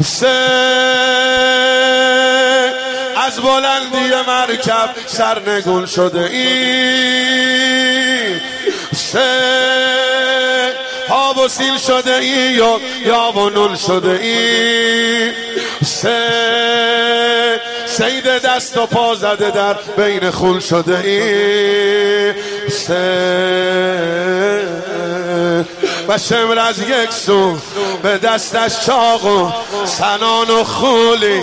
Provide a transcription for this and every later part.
حسین از بلندی مرکب سرنگون شده ای حسین آب و سیل شده ای یا یا و نون شده ای حسین سید دست و پا زده در بین خون شده ای و شمر از یک سو به دستش چاق و سنان و خولی.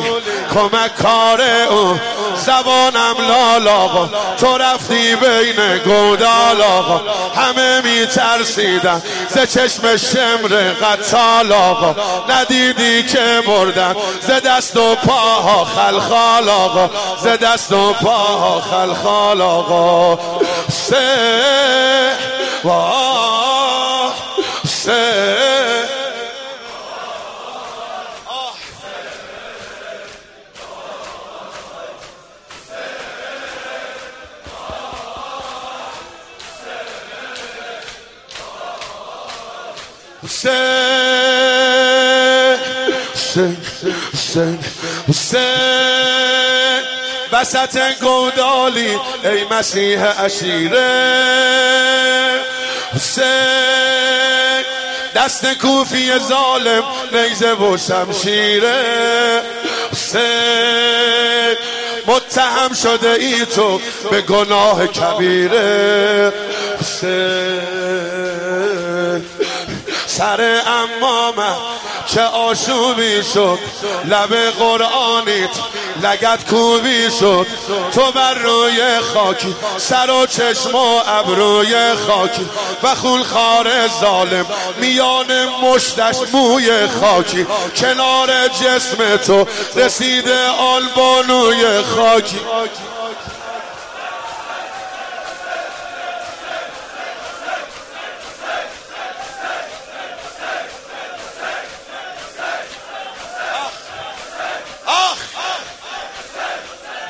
کمک کار او. زبانم لال آقا. تو رفتی بین گودال آقا. همه می ترسیدن ز چشم شمر قتال آقا. ندیدی که مردن. ز دست و پاها خلخال آقا. ز دست و پاها خلخال آقا. سه. حسین حسین حسین وسط گودالی ای مسیح اشیره حسین دست کوفی ظالم نیزه و شمشیره حسین متهم شده ای تو به گناه کبیره حسین سر امامم چه آشوبی شد. لب قرآنیت لگت کوبی شد. تو بر روی خاکی سر و چشم و ابروی خاکی و خون خار ظالم میان مشتش موی خاکی کنار جسم تو رسیده آلبانوی خاکی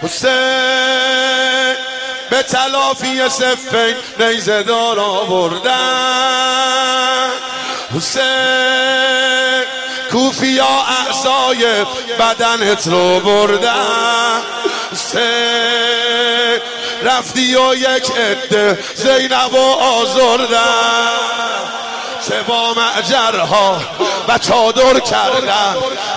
حسین به تلافی سفین نیزه دار آوردن. حسین کوفیا اعصای بدنت رو بردن حسین رفتی و یک عده زینب و آزردن. چه با معجرها و چادر کردن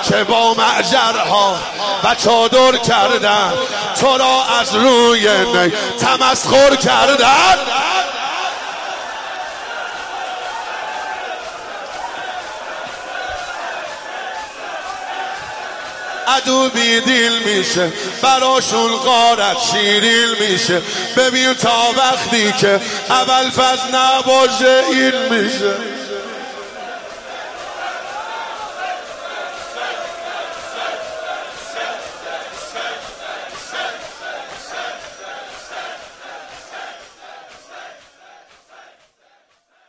چه با معجرها و چادر کردن. تو را از روی نی تمسخر کردن. عدو بیدیل میشه براشون غارت شیریل میشه. ببین تا وقتی که اول فز نباشه این میشه.